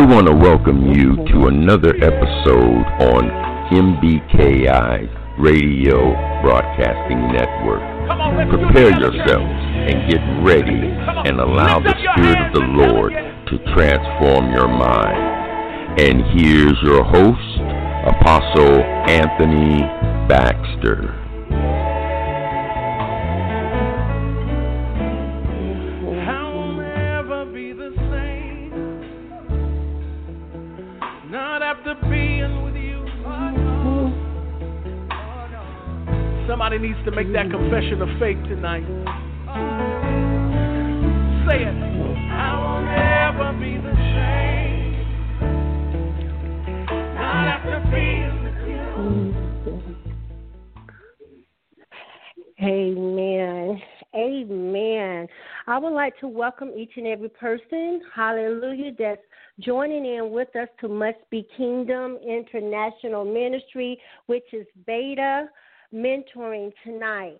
We want to welcome you to another episode on MBKI's Radio Broadcasting Network. Prepare yourselves and get ready and allow the Spirit of the Lord to transform your mind. And here's your host, Apostle Anthony Baxter. To make that confession of faith tonight. Say it. I will never be the same. Not after being Amen. Amen. I would like to welcome each and every person, hallelujah, that's joining in with us to Must Be Kingdom International Ministry, which is Beta mentoring tonight.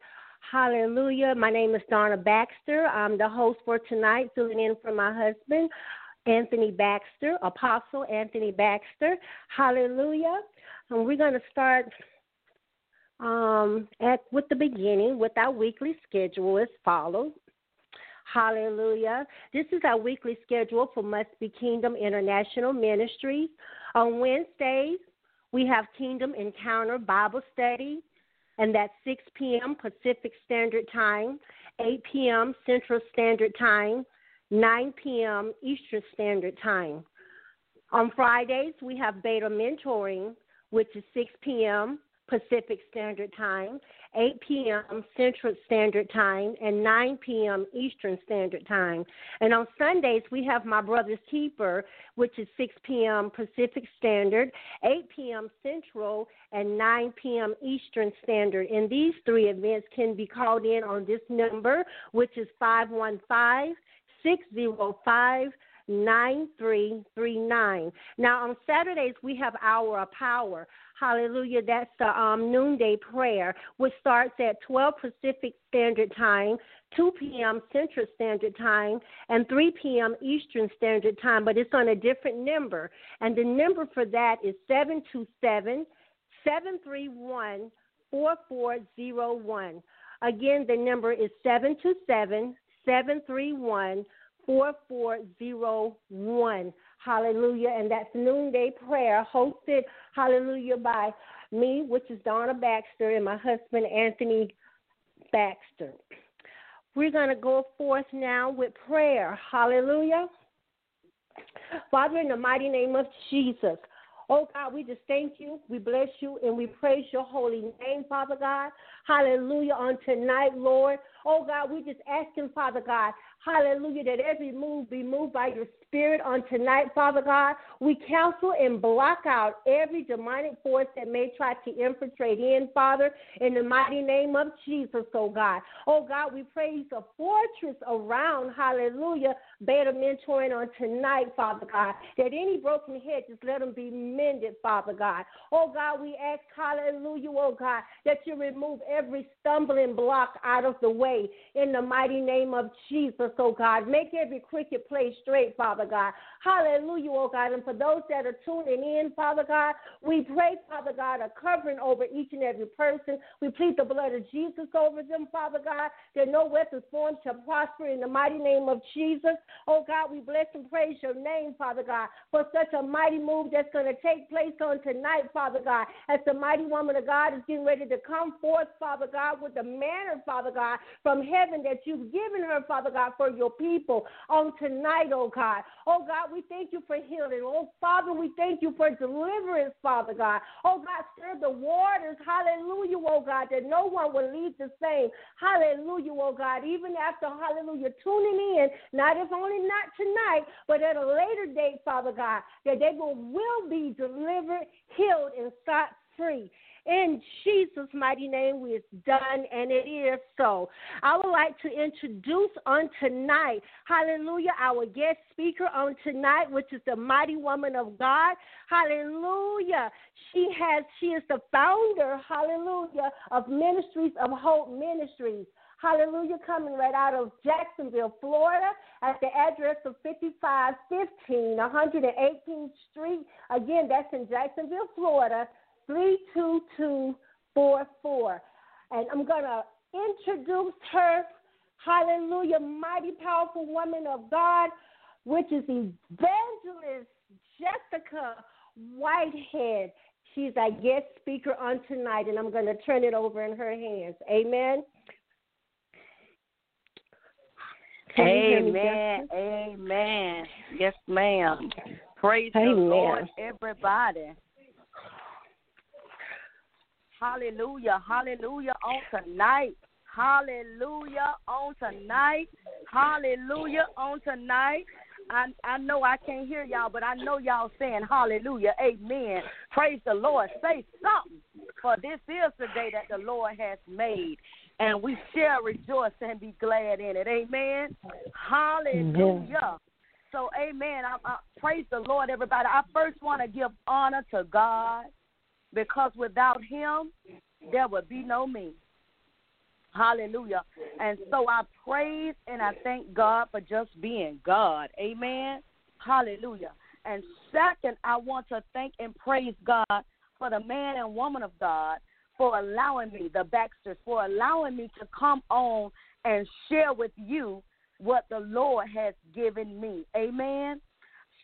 Hallelujah. My name is Donna Baxter. I'm the host for tonight, filling in for my husband, Anthony Baxter, Apostle Anthony Baxter. Hallelujah. And we're going to start um, at with the beginning with our weekly schedule as follows. Hallelujah. This is our weekly schedule for Must Be Kingdom International Ministries. On Wednesdays, we have Kingdom Encounter Bible Study and that's 6 p.m. Pacific Standard Time, 8 p.m. Central Standard Time, 9 p.m. Eastern Standard Time. On Fridays, we have Beta Mentoring, which is 6 p.m. Pacific Standard Time, 8 p.m. Central Standard Time, and 9 p.m. Eastern Standard Time. And on Sundays, we have My Brother's Keeper, which is 6 p.m. Pacific Standard, 8 p.m. Central, and 9 p.m. Eastern Standard. And these three events can be called in on this number, which is 515 605 9339. Now, on Saturdays, we have Hour of Power. Hallelujah. That's the um, noonday prayer, which starts at 12 Pacific Standard Time, 2 p.m. Central Standard Time, and 3 p.m. Eastern Standard Time, but it's on a different number. And the number for that is 727 731 4401. Again, the number is 727 731 4401. Hallelujah. And that's noonday prayer hosted, hallelujah, by me, which is Donna Baxter, and my husband, Anthony Baxter. We're going to go forth now with prayer. Hallelujah. Father, in the mighty name of Jesus, Oh God, we just thank you, we bless you, and we praise your holy name, Father God. Hallelujah on tonight, Lord. Oh God, we just asking, Father God, hallelujah, that every move be moved by your spirit on tonight, Father God. We counsel and block out every demonic force that may try to infiltrate in, Father, in the mighty name of Jesus, oh God. Oh God, we praise a fortress around, hallelujah, beta mentoring on tonight, Father God, that any broken head, just let them be mended, Father God. Oh God, we ask, hallelujah, oh God, that you remove every stumbling block out of the way in the mighty name of Jesus, oh God. Make every crooked place straight, Father God. Hallelujah, oh God. And for those that are tuning in, Father God, we pray, Father God, a covering over each and every person. We plead the blood of Jesus over them, Father God, that no weapons formed shall prosper in the mighty name of Jesus. Oh God, we bless and praise your name, Father God, for such a mighty move that's going to take place on tonight, Father God, as the mighty woman of God is getting ready to come forth, Father God, with the manna, Father God, from heaven that you've given her, Father God, for your people on tonight, oh God. Oh God, we thank you for healing. Oh Father, we thank you for deliverance, Father God. Oh God, stir the waters, hallelujah, oh God, that no one will leave the same. Hallelujah, oh God, even after, hallelujah, tuning in, not if only not tonight, but at a later date, Father God, that they will, will be delivered, healed, and set free. In Jesus' mighty name, we is done, and it is so. I would like to introduce on tonight, hallelujah, our guest speaker on tonight, which is the mighty woman of God. Hallelujah. She has, she is the founder, hallelujah, of Ministries of Hope Ministries. Hallelujah, coming right out of Jacksonville, Florida, at the address of 5515 118th Street. Again, that's in Jacksonville, Florida, 32244. And I'm going to introduce her, hallelujah, mighty powerful woman of God, which is Evangelist Jessica Whitehead. She's our guest speaker on tonight, and I'm going to turn it over in her hands. Amen. Amen. Amen. Yes, ma'am. Praise Amen. the Lord, everybody. Hallelujah. Hallelujah on tonight. Hallelujah on tonight. Hallelujah on tonight. I I know I can't hear y'all, but I know y'all saying hallelujah, amen. Praise the Lord. Say something, for this is the day that the Lord has made, and we shall rejoice and be glad in it. Amen. Hallelujah. So, amen. I, I, praise the Lord, everybody. I first want to give honor to God because without Him, there would be no me. Hallelujah. And so I praise and I thank God for just being God. Amen. Hallelujah. And second, I want to thank and praise God for the man and woman of God for allowing me, the Baxters, for allowing me to come on and share with you what the Lord has given me. Amen.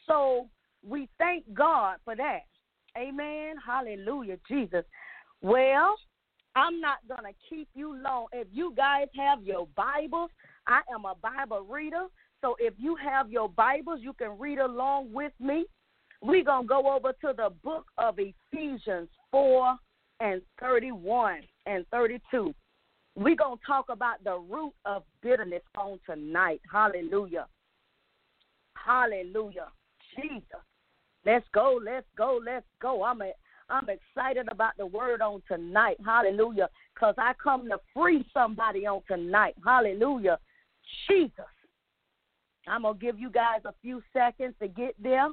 So we thank God for that. Amen. Hallelujah, Jesus. Well, I'm not going to keep you long. If you guys have your Bibles, I am a Bible reader. So if you have your Bibles, you can read along with me. We're going to go over to the book of Ephesians 4 and 31 and 32. We're going to talk about the root of bitterness on tonight. Hallelujah. Hallelujah. Jesus. Let's go, let's go, let's go. I'm a, I'm excited about the word on tonight. Hallelujah. Because I come to free somebody on tonight. Hallelujah. Jesus. I'm going to give you guys a few seconds to get there.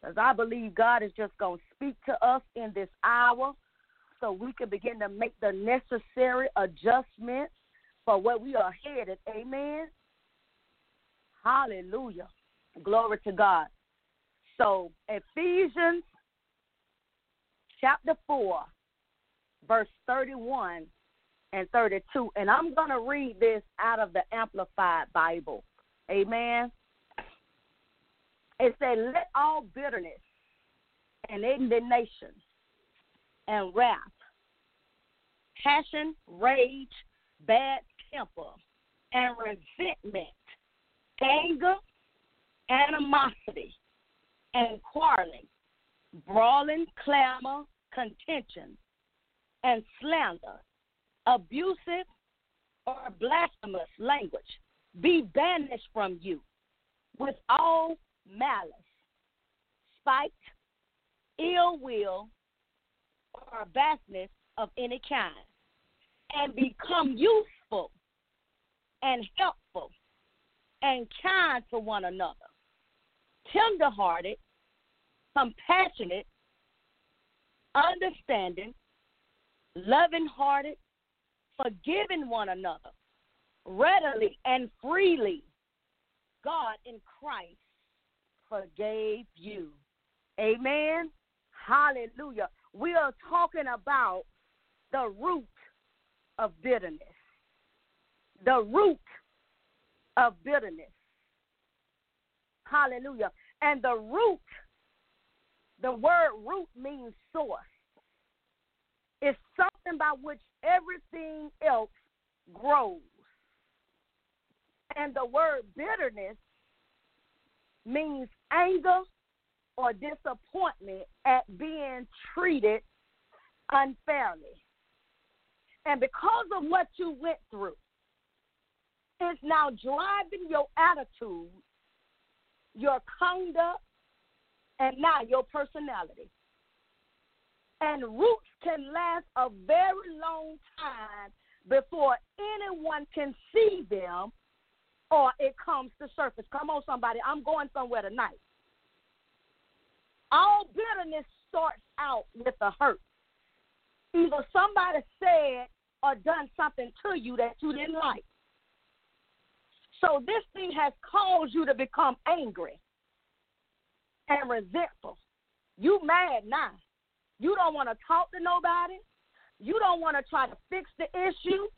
Because I believe God is just going to speak to us in this hour so we can begin to make the necessary adjustments for where we are headed. Amen. Hallelujah. Glory to God. So, Ephesians chapter 4, verse 31 and 32. And I'm going to read this out of the Amplified Bible. Amen. It said, Let all bitterness and indignation and wrath, passion, rage, bad temper, and resentment, anger, animosity, and quarreling, brawling, clamor, contention, and slander, abusive or blasphemous language be banished from you with all malice, spite, ill will, or vastness of any kind, and become useful and helpful and kind to one another, tenderhearted, compassionate, understanding, loving hearted, forgiving one another, readily and freely. God in Christ forgave you. Amen. Hallelujah. We are talking about the root of bitterness. The root of bitterness. Hallelujah. And the root the word root means source. It's something by which everything else grows. And the word bitterness means anger or disappointment at being treated unfairly. And because of what you went through, it's now driving your attitude, your conduct, and now your personality. And roots can last a very long time before anyone can see them or it comes to surface. Come on, somebody. I'm going somewhere tonight. All bitterness starts out with a hurt. Either somebody said or done something to you that you didn't like. So this thing has caused you to become angry and resentful. You mad now. You don't want to talk to nobody. You don't want to try to fix the issue.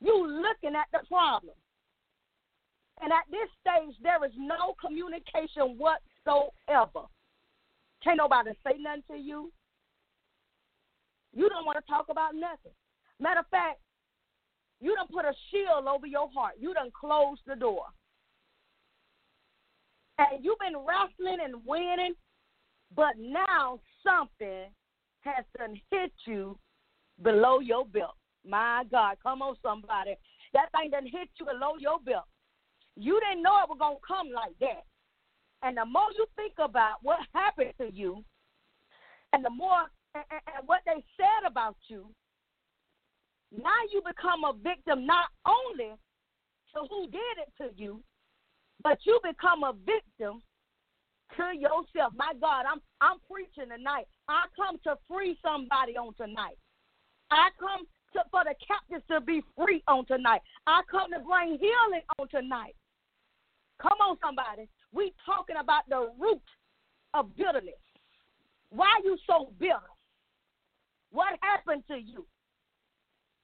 You looking at the problem. And at this stage, there is no communication whatsoever. Can't nobody say nothing to you. You don't want to talk about nothing. Matter of fact, you don't put a shield over your heart. You don't close the door. And you've been wrestling and winning, but now something has done hit you below your belt. My God, come on, somebody. That thing done hit you below your belt. You didn't know it was going to come like that. And the more you think about what happened to you, and the more and, and what they said about you, now you become a victim not only to who did it to you, but you become a victim to yourself. My God, I'm I'm preaching tonight. I come to free somebody on tonight. I come to, for the captives to be free on tonight. I come to bring healing on tonight. Come on, somebody. We talking about the root of bitterness. Why are you so bitter? What happened to you?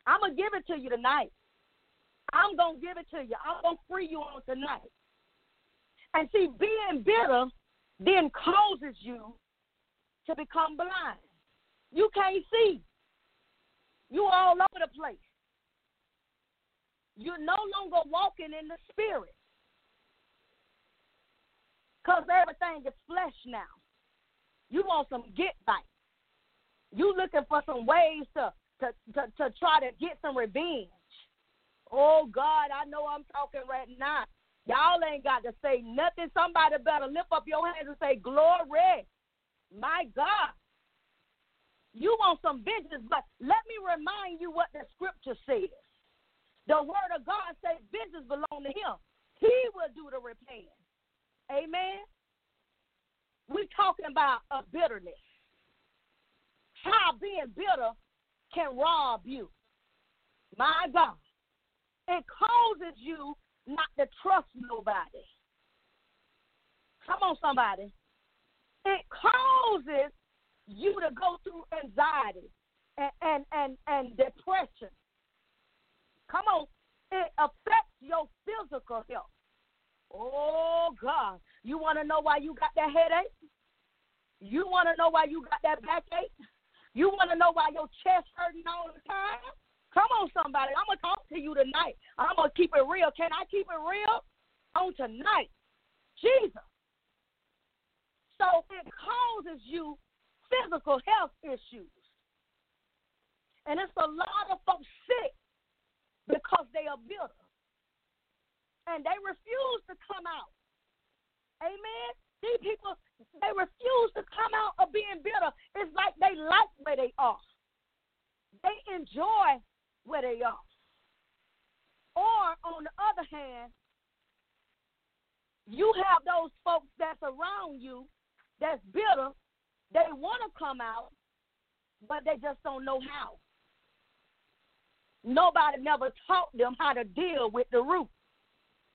I'm gonna give it to you tonight. I'm gonna give it to you. I'm gonna free you on tonight. And see, being bitter then causes you to become blind. You can't see. You all over the place. You're no longer walking in the spirit. Because everything is flesh now. You want some get back. You looking for some ways to, to, to, to try to get some revenge. Oh God, I know I'm talking right now. Y'all ain't got to say nothing. Somebody better lift up your hands and say, Glory. My God. You want some vengeance, but let me remind you what the scripture says. The word of God says vengeance belong to him. He will do the repaying. Amen. We're talking about a bitterness. How being bitter can rob you. My God. It causes you not to trust nobody. Come on, somebody. It causes you to go through anxiety and, and, and, and depression. Come on. It affects your physical health. Oh, God. You want to know why you got that headache? You want to know why you got that backache? You want to know why your chest hurting all the time? Come on, somebody. I'm going to talk to you tonight. I'm going to keep it real. Can I keep it real? On tonight. Jesus. So it causes you physical health issues. And it's a lot of folks sick because they are bitter and they refuse to come out. Amen. These people, they refuse to come out of being bitter. It's like they like where they are. They enjoy where they are. Or on the other hand, you have those folks that's around you that's bitter. They want to come out, but they just don't know how. Nobody never taught them how to deal with the root.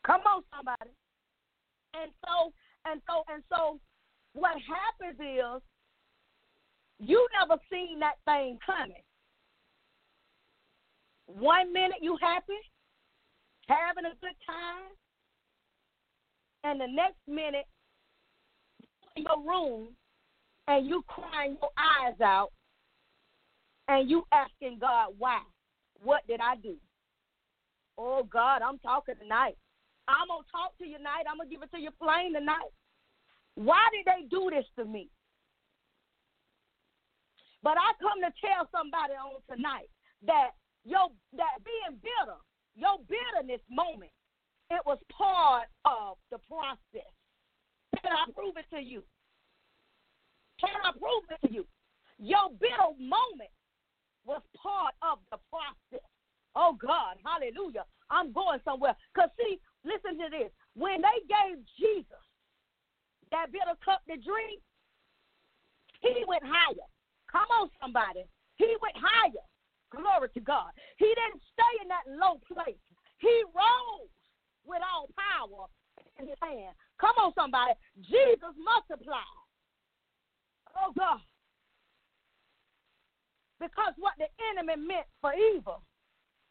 Come on, somebody. And so, and so, and so, what happens is you never seen that thing coming. One minute you happy, having a good time, and the next minute in your room and you crying your eyes out and you asking God why. What did I do? Oh God, I'm talking tonight. I'm to talk to you tonight. I'm to give it to you plain tonight. Why did they do this to me? But I come to tell somebody on tonight that your that being bitter, your bitterness moment, it was part of the process. Can I prove it to you? Can I prove it to you? Your bitter moment was part of the process. Oh God, hallelujah. I'm going somewhere. Because see, Listen to this. When they gave Jesus that bitter cup to drink, he went higher. Come on, somebody. He went higher. Glory to God. He didn't stay in that low place. He rose with all power in his hand. Come on, somebody. Jesus multiplied. Oh, God. Because what the enemy meant for evil,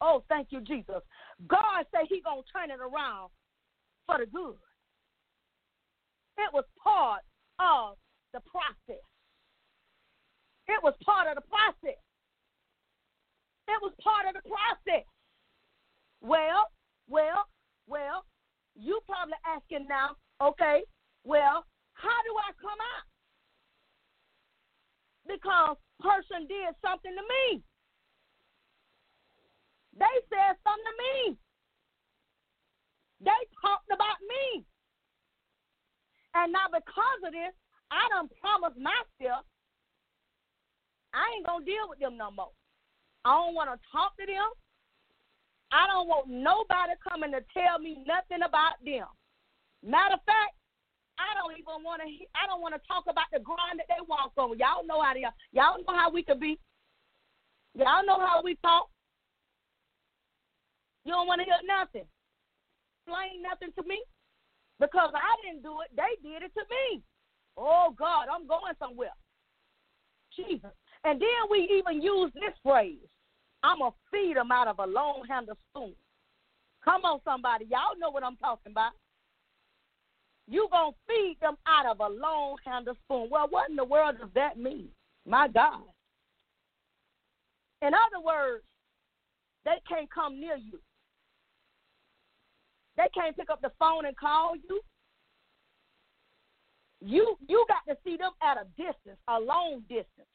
oh, thank you, Jesus. God said he going to turn it around for the good. It was part of the process. It was part of the process. It was part of the process. Well, well, well, you probably asking now, okay, well, how do I come out? Because person did something to me. They said something to me. They talked about me. And now because of this, I done promised myself I ain't gonna deal with them no more. I don't want to talk to them. I don't want nobody coming to tell me nothing about them. Matter of fact, I don't even want to. I don't want to talk about the ground that they walk on. Y'all know how they. Y'all know how we could be. Y'all know how we talk. You don't want to hear nothing. Explain nothing to me because I didn't do it. They did it to me. Oh God, I'm going somewhere. Jesus. And then we even use this phrase I'm going to feed them out of a long handled spoon. Come on, somebody. Y'all know what I'm talking about. you going to feed them out of a long handled spoon. Well, what in the world does that mean? My God. In other words, they can't come near you. They can't pick up the phone and call you. You you got to see them at a distance, a long distance.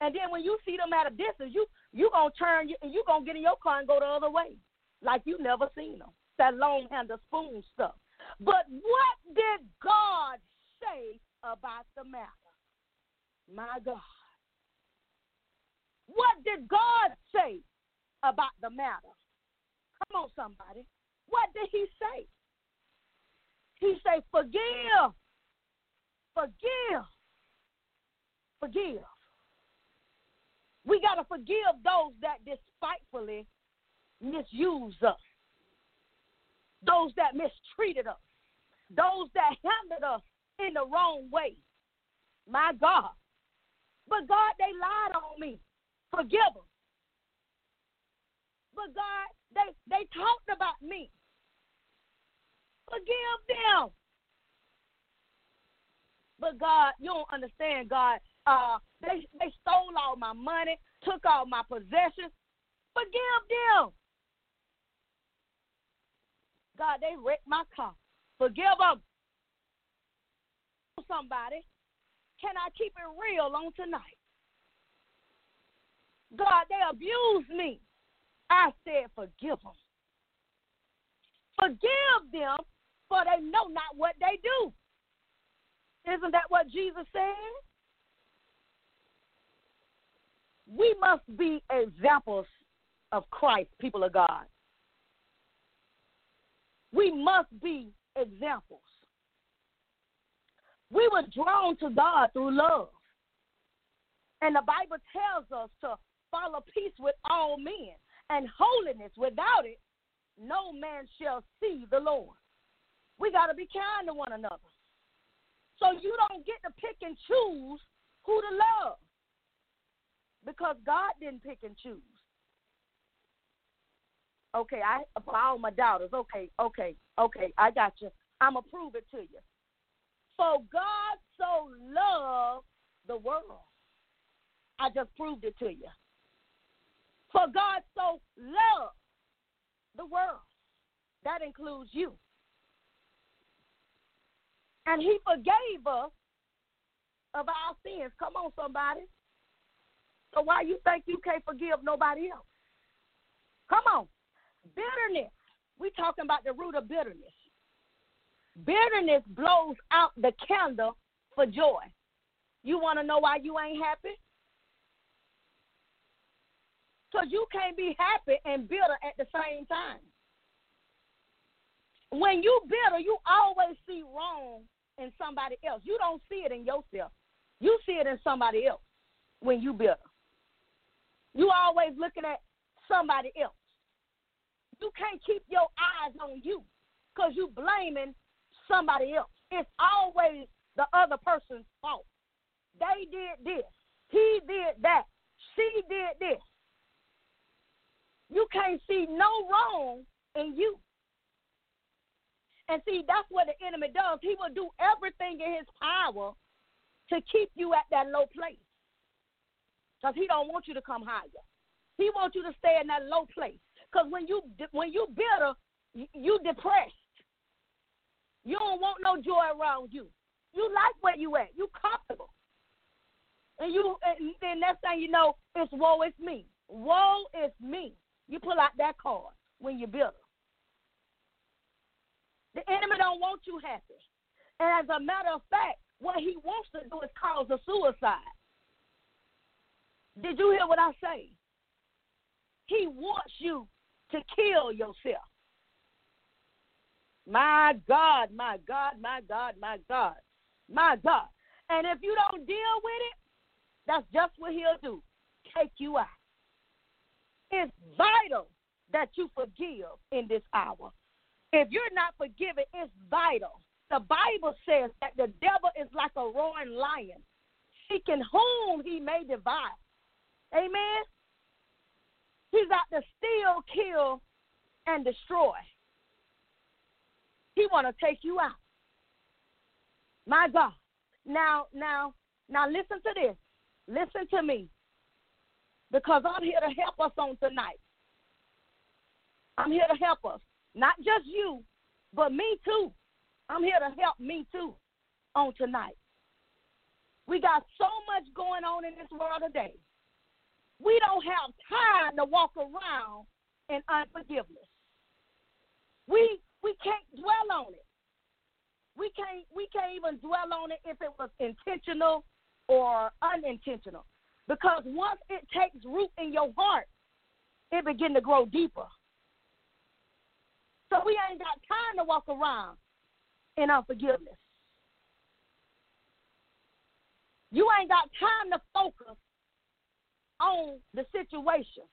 And then when you see them at a distance, you you gonna turn and you gonna get in your car and go the other way, like you never seen them. That long handle spoon stuff. But what did God say about the matter? My God. What did God say about the matter? Come on, somebody. What did he say? He said, forgive. Forgive. Forgive. We got to forgive those that despitefully misuse us, those that mistreated us, those that handled us in the wrong way. My God. But God, they lied on me. Forgive them. But God, they, they talked about me. Forgive them. But God, you don't understand, God. Uh, they they stole all my money, took all my possessions. Forgive them. God, they wrecked my car. Forgive them. Somebody, can I keep it real on tonight? God, they abused me. I said, forgive them. Forgive them, for they know not what they do. Isn't that what Jesus said? We must be examples of Christ, people of God. We must be examples. We were drawn to God through love. And the Bible tells us to follow peace with all men and holiness. Without it, no man shall see the Lord. We got to be kind to one another. So you don't get to pick and choose who to love because God didn't pick and choose. Okay, I for all my doubters. Okay, okay, okay, I got you. I'ma prove it to you. For God so loved the world. I just proved it to you. For God so loved the world. That includes you. And he forgave us of our sins. Come on, somebody. So why you think you can't forgive nobody else? Come on. Bitterness. We talking about the root of bitterness. Bitterness blows out the candle for joy. You want to know why you ain't happy? Because you can't be happy and bitter at the same time. When you bitter, you always see wrong in somebody else. You don't see it in yourself. You see it in somebody else when you bitter. You always looking at somebody else. You can't keep your eyes on you because you blaming somebody else. It's always the other person's fault. They did this. He did that. She did this. You can't see no wrong in you. And see, that's what the enemy does. He will do everything in his power to keep you at that low place. Because he don't want you to come higher. He wants you to stay in that low place. Because when you when you bitter, you depressed. You don't want no joy around you. You like where you at. You comfortable. And you and then next thing you know, it's woe is me. Woe is me. You pull out that card when you're bitter. The enemy don't want you happy. And as a matter of fact, what he wants to do is cause a suicide. Did you hear what I say? He wants you to kill yourself. My God, my God, my God, my God, my God. And if you don't deal with it, that's just what he'll do take you out. It's vital that you forgive in this hour. If you're not forgiven, it's vital. The Bible says that the devil is like a roaring lion, seeking whom he may devour. Amen. He's out to steal, kill, and destroy. He want to take you out. My God. Now, now, now listen to this. Listen to me. Because I'm here to help us on tonight. I'm here to help us. Not just you, but me too. I'm here to help me too on tonight. We got so much going on in this world today. We don't have time to walk around in unforgiveness. We we can't dwell on it. We can't we can't even dwell on it if it was intentional or unintentional. Because once it takes root in your heart, it begin to grow deeper. So we ain't got time to walk around in unforgiveness. You ain't got time to focus on the situation.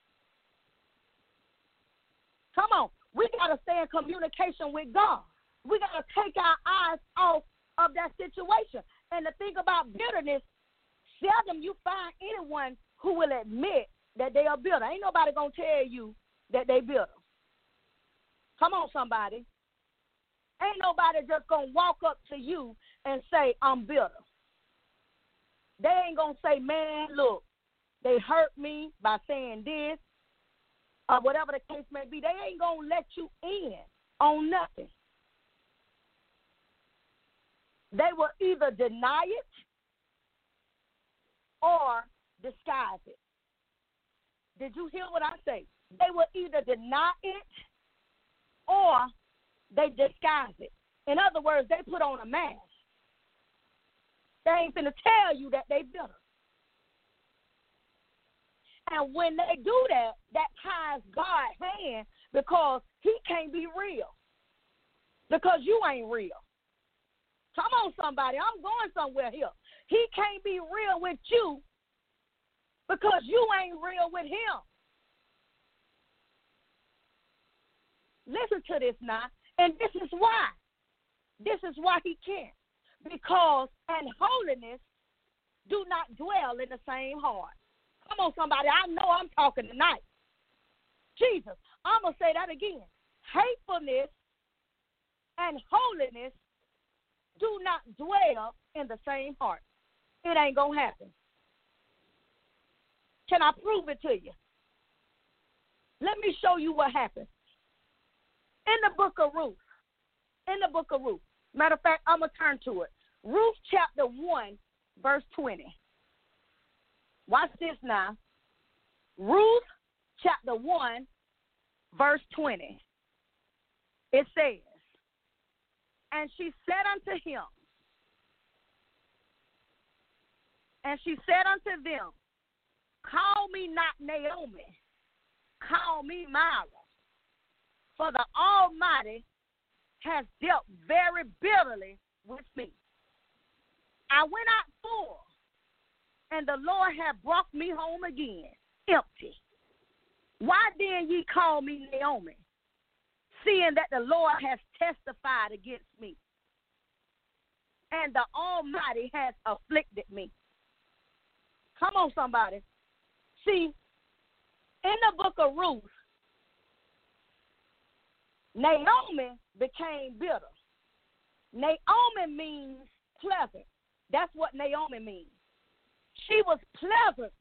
Come on. We got to stay in communication with God. We got to take our eyes off of that situation. And the thing about bitterness, seldom you find anyone who will admit that they are bitter. Ain't nobody to tell you that they bitter. Come on, somebody. Ain't nobody just to walk up to you and say, I'm bitter. They ain't to say, man, look, they hurt me by saying this or whatever the case may be. They ain't to let you in on nothing. They will either deny it or disguise it. Did you hear what I say? They will either deny it or they disguise it. In other words, they put on a mask. They ain't finna tell you that they bitter. And when they do that, that ties God's hand because he can't be real. Because you ain't real. Come on, somebody. I'm going somewhere here. He can't be real with you because you ain't real with him. Listen to this now. And this is why. This is why he can't. Because and holiness do not dwell in the same heart. Come on, somebody. I know I'm talking tonight. Jesus, I'm going to say that again. Hatefulness and holiness do not dwell in the same heart. It ain't going to happen. Can I prove it to you? Let me show you what happened. In the book of Ruth, in the book of Ruth, matter of fact, I'm going to turn to it. Ruth chapter 1, verse 20. Watch this now. Ruth chapter 1, verse 20. It says, And she said unto him, And she said unto them, Call me not Naomi, call me Mara, for the Almighty has dealt very bitterly with me. I went out full, and the Lord hath brought me home again empty. Why then ye call me Naomi, seeing that the Lord has testified against me, and the Almighty has afflicted me? Come on, somebody. See, in the book of Ruth, Naomi became bitter. Naomi means pleasant. That's what Naomi means. She was pleasant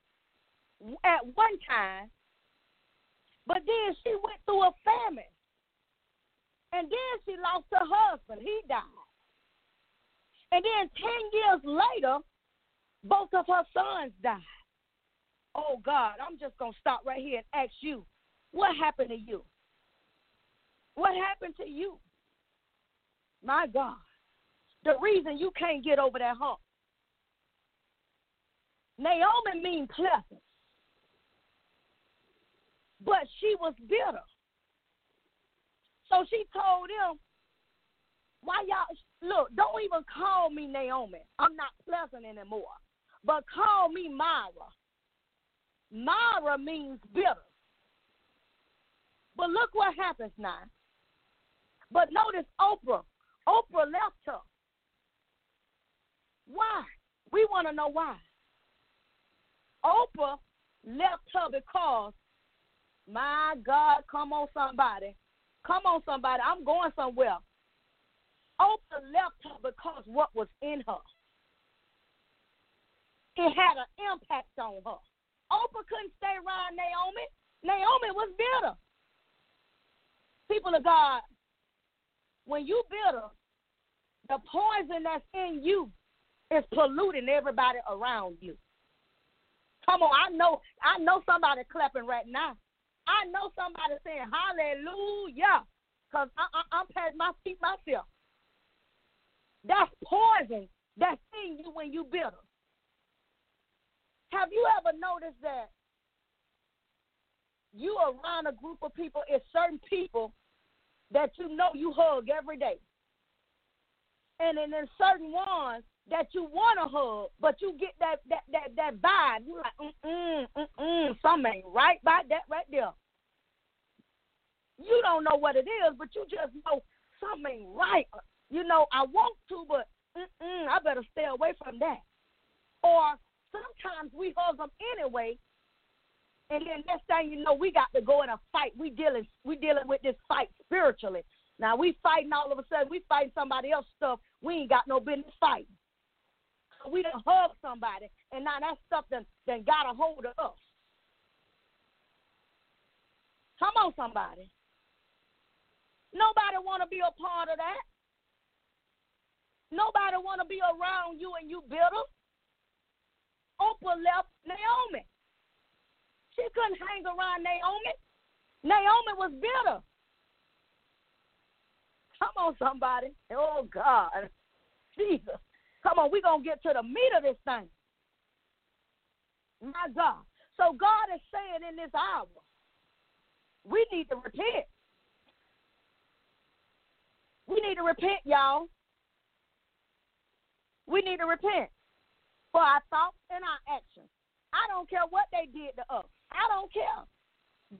at one time, but then she went through a famine. And then she lost her husband. He died. And then 10 years later, both of her sons died. Oh, God, I'm just going to stop right here and ask you, what happened to you? What happened to you? My God. The reason you can't get over that hump. Naomi means pleasant. But she was bitter. So she told him, why y'all look, don't even call me Naomi. I'm not pleasant anymore. But call me Mara. Mara means bitter. But look what happens now. But notice Oprah. Oprah left her. Why? We want to know why. Oprah left her because, my God, come on, somebody. Come on, somebody. I'm going somewhere. Oprah left her because what was in her. It had an impact on her. Oprah couldn't stay around Naomi. Naomi was bitter. People of God, when you bitter, the poison that's in you is polluting everybody around you. Come on, I know, I know somebody clapping right now. I know somebody saying hallelujah, cause I, I'm patting my feet myself. That's poison that's in you when you bitter. Have you ever noticed that you around a group of people, it's certain people that you know you hug every day. And then there's certain ones that you want to hug, but you get that that that that vibe. You're like, mm mm mm mm, something ain't right by that right there. You don't know what it is, but you just know something ain't right. You know, I want to, but mm mm, I better stay away from that. Or sometimes we hug them anyway, and then next thing you know, we got to go in a fight. We dealing we dealing with this fight spiritually. Now we fighting all of a sudden. We fighting somebody else stuff. We ain't got no business fighting. We done hug somebody, and now that stuff done got a hold of us. Come on, somebody. Nobody want to be a part of that. Nobody want to be around you and you bitter. Oprah left Naomi. She couldn't hang around Naomi. Naomi was bitter. Come on, somebody. Oh, God. Jesus. Come on, we're going to get to the meat of this thing. My God. So God is saying in this hour, we need to repent. We need to repent, y'all. We need to repent for our thoughts and our actions. I don't care what they did to us. I don't care.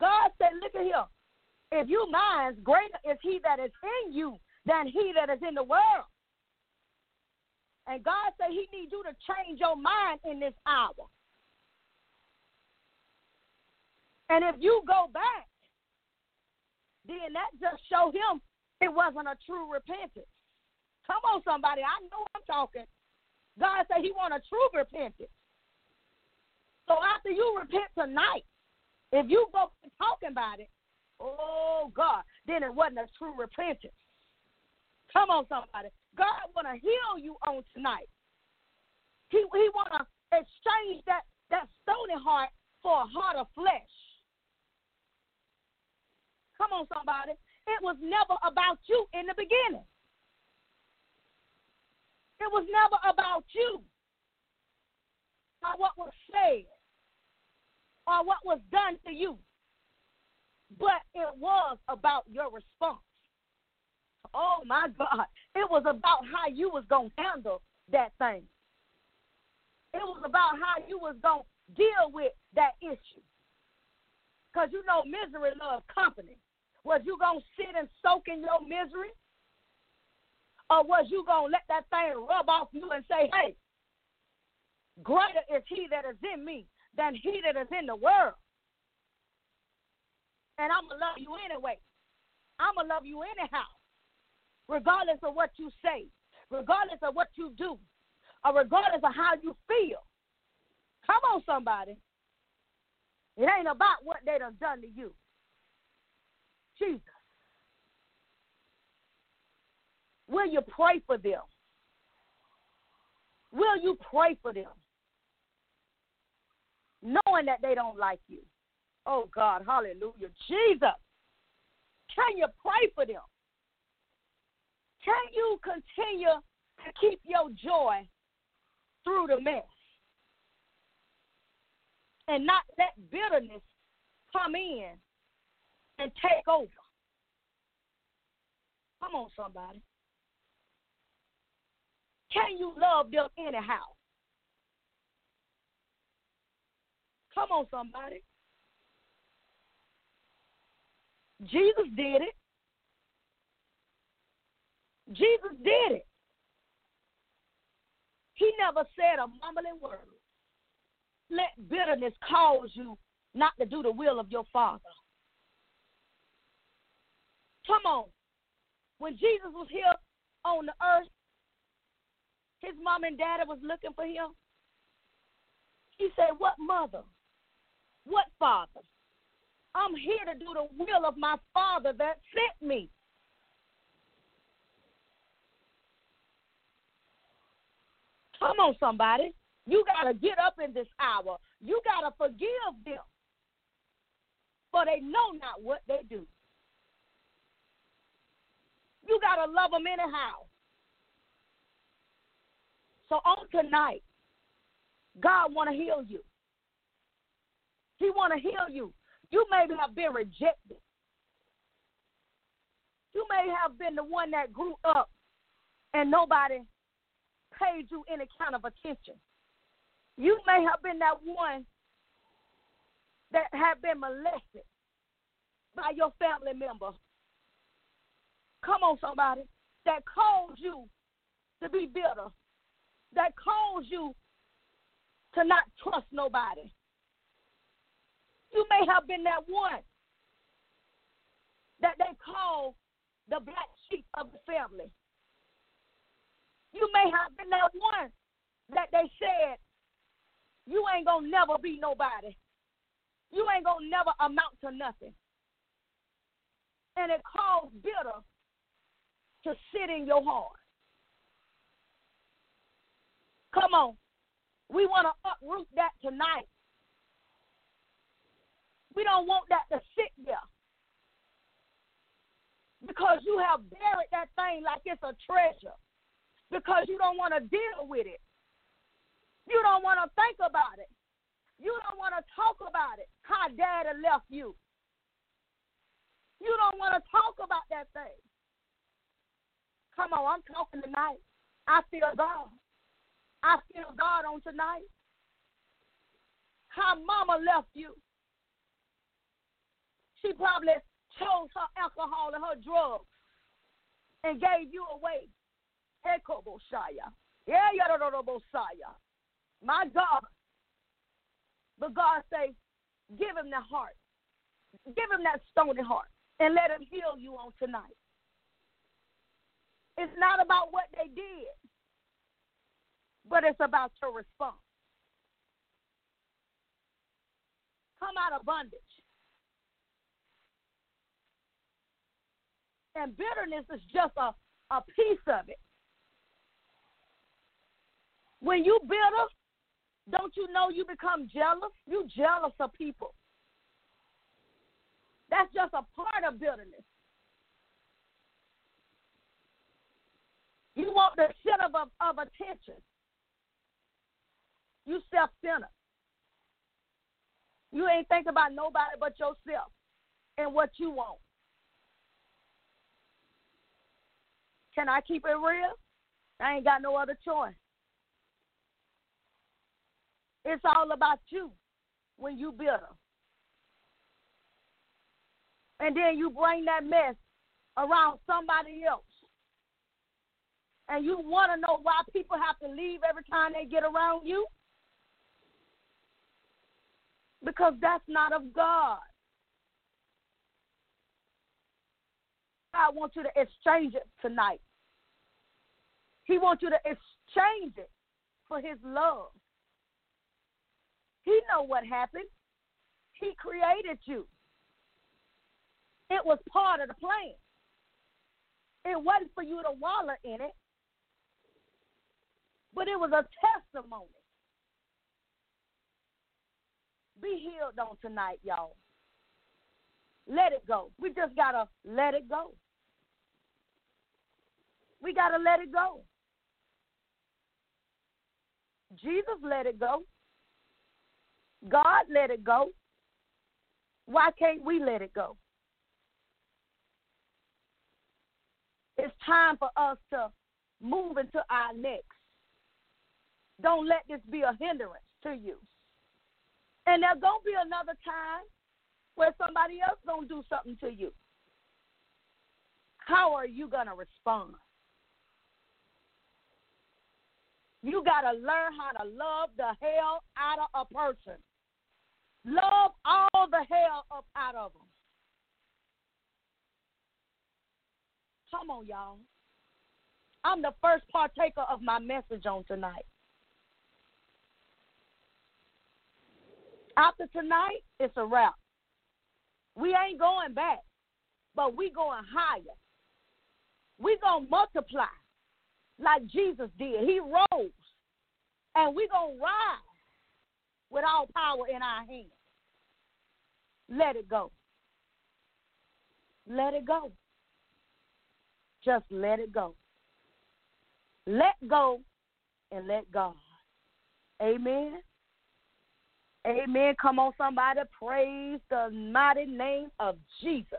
God said, look at here. If you minds, greater is he that is in you than he that is in the world. And God said he needs you to change your mind in this hour. And if you go back, then that just show him it wasn't a true repentance. Come on, somebody. I know I'm talking. God said he want a true repentance. So after you repent tonight, if you go talking about it, oh God, then it wasn't a true repentance. Come on, somebody. God want to heal you on tonight. He he want to exchange that that stony heart for a heart of flesh. Come on, somebody. It was never about you in the beginning. It was never about you or what was said or what was done to you, but it was about your response. Oh my God. It was about how you was going to handle that thing. It was about how you was going to deal with that issue. Because you know misery loves company. Was you going to sit and soak in your misery? Or was you going to let that thing rub off you and say, hey, greater is he that is in me than he that is in the world? And I'm going to love you anyway. I'm going to love you anyhow, regardless of what you say, regardless of what you do, or regardless of how you feel. Come on, somebody. It ain't about what they done done to you. Jesus. Will you pray for them? Will you pray for them? Knowing that they don't like you. Oh God, hallelujah. Jesus. Can you pray for them? Can you continue to keep your joy through the mess? And not let bitterness come in and take over. Come on, somebody. Can you love them anyhow? Come on, somebody. Jesus did it. Jesus did it. He never said a mumbling word. Let bitterness cause you not to do the will of your Father. Come on. When Jesus was here on the earth, his mom and daddy was looking for him. He said, What mother? What father? I'm here to do the will of my father that sent me. Come on, somebody. You got to get up in this hour. You got to forgive them, for they know not what they do. You got to love them anyhow. So on tonight, God want to heal you. He want to heal you. You may have been rejected. You may have been the one that grew up and nobody paid you any kind of attention. You may have been that one that had been molested by your family member. Come on, somebody. That caused you to be bitter. That caused you to not trust nobody. You may have been that one that they call the black sheep of the family. You may have been that one that they said, you ain't to never be nobody. You ain't to never amount to nothing. And it caused bitter to sit in your heart. Come on. We want to uproot that tonight. We don't want that to sit there. Because you have buried that thing like it's a treasure. Because you don't want to deal with it. You don't want to think about it. You don't want to talk about it. How daddy left you. You don't want to talk about that thing. Come on, I'm talking tonight. I feel God. I feel God on tonight. How mama left you. She probably chose her alcohol and her drugs and gave you away. Echo Boshaya. Yeah, Boshaya. My God. But God say, give him that heart. Give him that stony heart and let him heal you on tonight. It's not about what they did, but it's about your response. Come out of bondage. And bitterness is just a, a piece of it. When you bitter, don't you know you become jealous? You jealous of people. That's just a part of bitterness. You want the center of, of attention. You self centered. You ain't think about nobody but yourself and what you want. Can I keep it real? I ain't got no other choice. It's all about you when you bitter. And then you bring that mess around somebody else. And you want to know why people have to leave every time they get around you? Because that's not of God. I want you to exchange it tonight. He wants you to exchange it for his love. He know what happened. He created you. It was part of the plan. It wasn't for you to wallow in it, but it was a testimony. Be healed on tonight, y'all. Let it go. We just got to let it go. We got to let it go. Jesus let it go. God let it go. Why can't we let it go? It's time for us to move into our next. Don't let this be a hindrance to you. And there's to be another time where somebody else to do something to you. How are you to respond? You got to learn how to love the hell out of a person. Love all the hell up out of them. Come on, y'all. I'm the first partaker of my message on tonight. After tonight, it's a wrap. We ain't going back, but we going higher. We gonna multiply like Jesus did. He rose, and we gonna rise with all power in our hands. Let it go. Let it go. Just let it go. Let go and let God. Amen. Amen. Come on, somebody. Praise the mighty name of Jesus.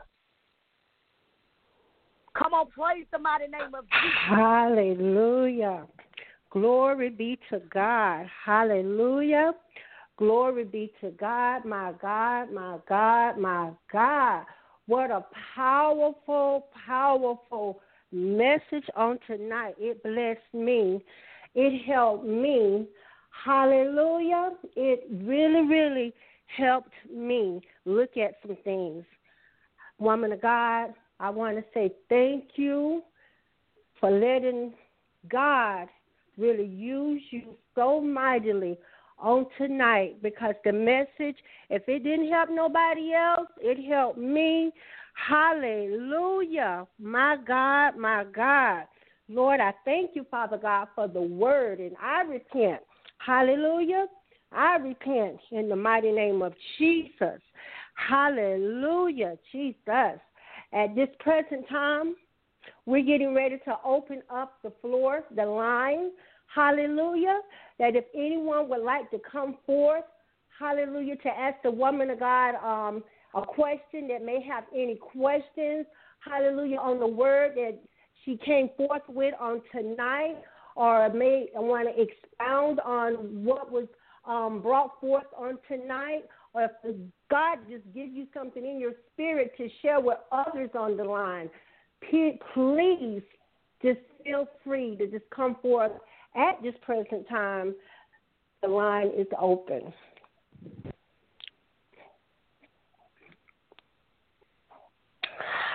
Come on, praise the mighty name of Jesus. Hallelujah. Glory be to God. Hallelujah. Glory be to God, my God, my God, my God. What a powerful, powerful message on tonight. It blessed me. It helped me. Hallelujah. It really, really helped me look at some things. Woman of God, I want to say thank you for letting God really use you so mightily on tonight because the message, if it didn't help nobody else, it helped me. Hallelujah. My God, my God. Lord, I thank you, Father God, for the word, and I repent. Hallelujah. I repent in the mighty name of Jesus. Hallelujah, Jesus. At this present time, we're getting ready to open up the floor, the line. Hallelujah. That if anyone would like to come forth, hallelujah, to ask the woman of God um, a question that may have any questions, hallelujah, on the word that she came forth with on tonight, or may want to expound on what was um, brought forth on tonight, or if God just gives you something in your spirit to share with others on the line, please just feel free to just come forth at this present time. The line is open.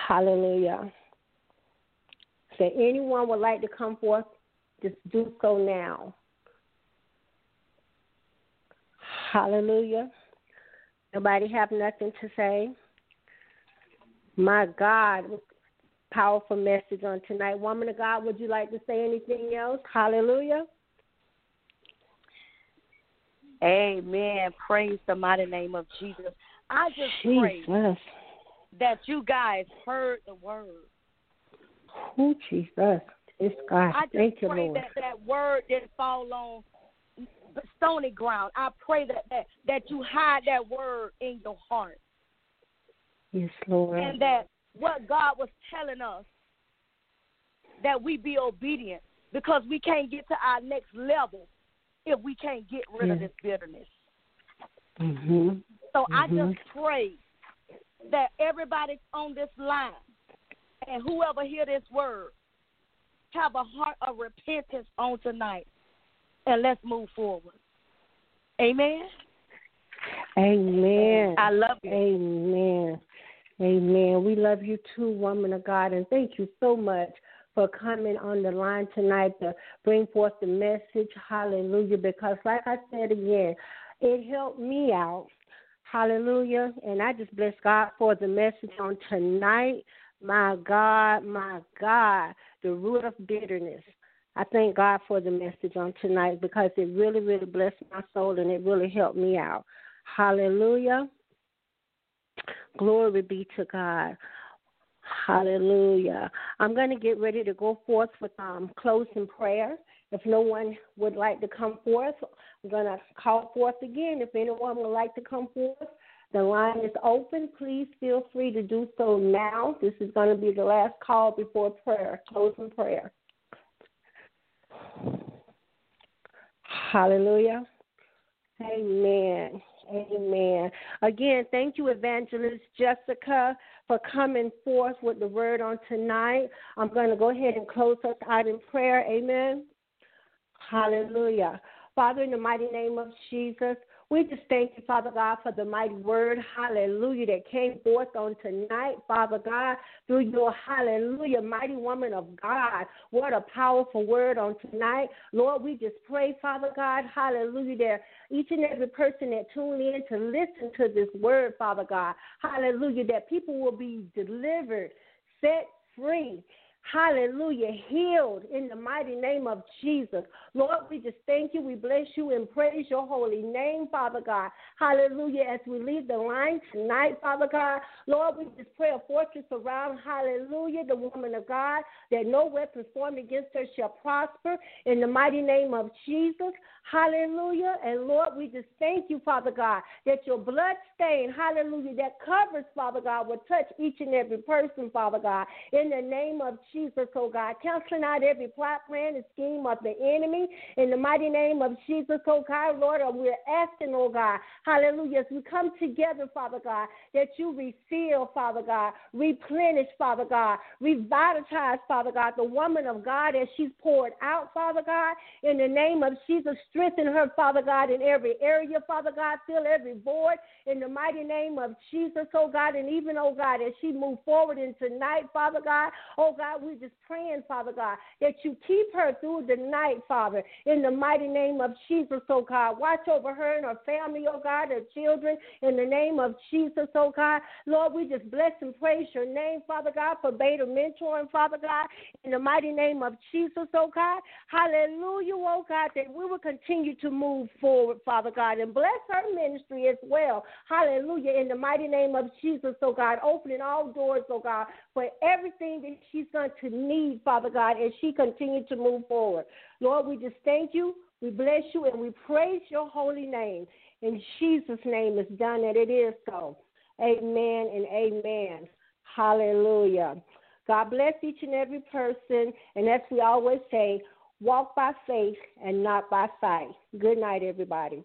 Hallelujah. So anyone would like to come forth, just do so now. Hallelujah. Nobody have nothing to say? My God, powerful message on tonight. Woman of God, would you like to say anything else? Hallelujah. Amen. Praise the mighty name of Jesus. I just Jesus. pray that you guys heard the word. Oh, Jesus. It's God. I just Thank you, pray Lord. that that word didn't fall on stony ground. I pray that, that that you hide that word in your heart. Yes, Lord. And that what God was telling us that we be obedient because we can't get to our next level if we can't get rid of this bitterness. Mhm. So I Mhm. just pray that everybody on this line and whoever hear this word have a heart of repentance on tonight. And let's move forward. Amen. Amen. I love you. Amen. Amen. We love you too, woman of God, and thank you so much for coming on the line tonight to bring forth the message. Hallelujah. Because, like I said again, it helped me out. Hallelujah. And I just bless God for the message on tonight. My God, my God, the root of bitterness. I thank God for the message on tonight because it really, really blessed my soul and it really helped me out. Hallelujah. Glory be to God. Hallelujah. I'm going to get ready to go forth with um, closing prayer. If no one would like to come forth, I'm going to call forth again. If anyone would like to come forth, the line is open. Please feel free to do so now. This is going to be the last call before prayer, closing prayer. Hallelujah. Amen. Amen. Again, thank you, Evangelist Jessica, for coming forth with the word on tonight. I'm going to go ahead and close us out in prayer. Amen. Hallelujah. Father, in the mighty name of Jesus, we just thank you, Father God, for the mighty word, hallelujah, that came forth on tonight, Father God, through your hallelujah, mighty woman of God. What a powerful word on tonight. Lord, we just pray, Father God, hallelujah, that each and every person that tuned in to listen to this word, Father God, hallelujah, that people will be delivered, set free Hallelujah. Healed in the mighty name of Jesus. Lord, we just thank you. We bless you and praise your holy name, Father God. Hallelujah. As we leave the line tonight, Father God, Lord, we just pray a fortress around, hallelujah, the woman of God, that no weapon formed against her shall prosper in the mighty name of Jesus. Hallelujah. And Lord, we just thank you, Father God, that your blood stain, hallelujah, that covers, Father God, will touch each and every person, Father God, in the name of Jesus, oh God. Canceling out every plot, plan, and scheme of the enemy in the mighty name of Jesus, oh God, Lord, oh, we're asking, oh God, hallelujah, as we come together, Father God, that you refill, Father God, replenish, Father God, revitalize, Father God, the woman of God as she's poured out, Father God, in the name of Jesus. Strengthen her, Father God, in every area, Father God. Fill every void in the mighty name of Jesus, oh God. And even, oh God, as she move forward in tonight, Father God, oh God, we're just praying, Father God, that you keep her through the night, Father, in the mighty name of Jesus, oh God. Watch over her and her family, oh God, her children, in the name of Jesus, oh God. Lord, we just bless and praise your name, Father God, for BETA Mentoring, Father God, in the mighty name of Jesus, oh God. Hallelujah, oh God, that we will continue to move forward, Father God, and bless her ministry as well. Hallelujah. In the mighty name of Jesus, oh God, opening all doors, oh God, for everything that she's going to need, Father God, as she continues to move forward. Lord, we just thank you, we bless you, and we praise your holy name. In Jesus' name is done, and it is so. Amen and amen. Hallelujah. God bless each and every person. And as we always say, Walk by faith and not by sight. Good night, everybody.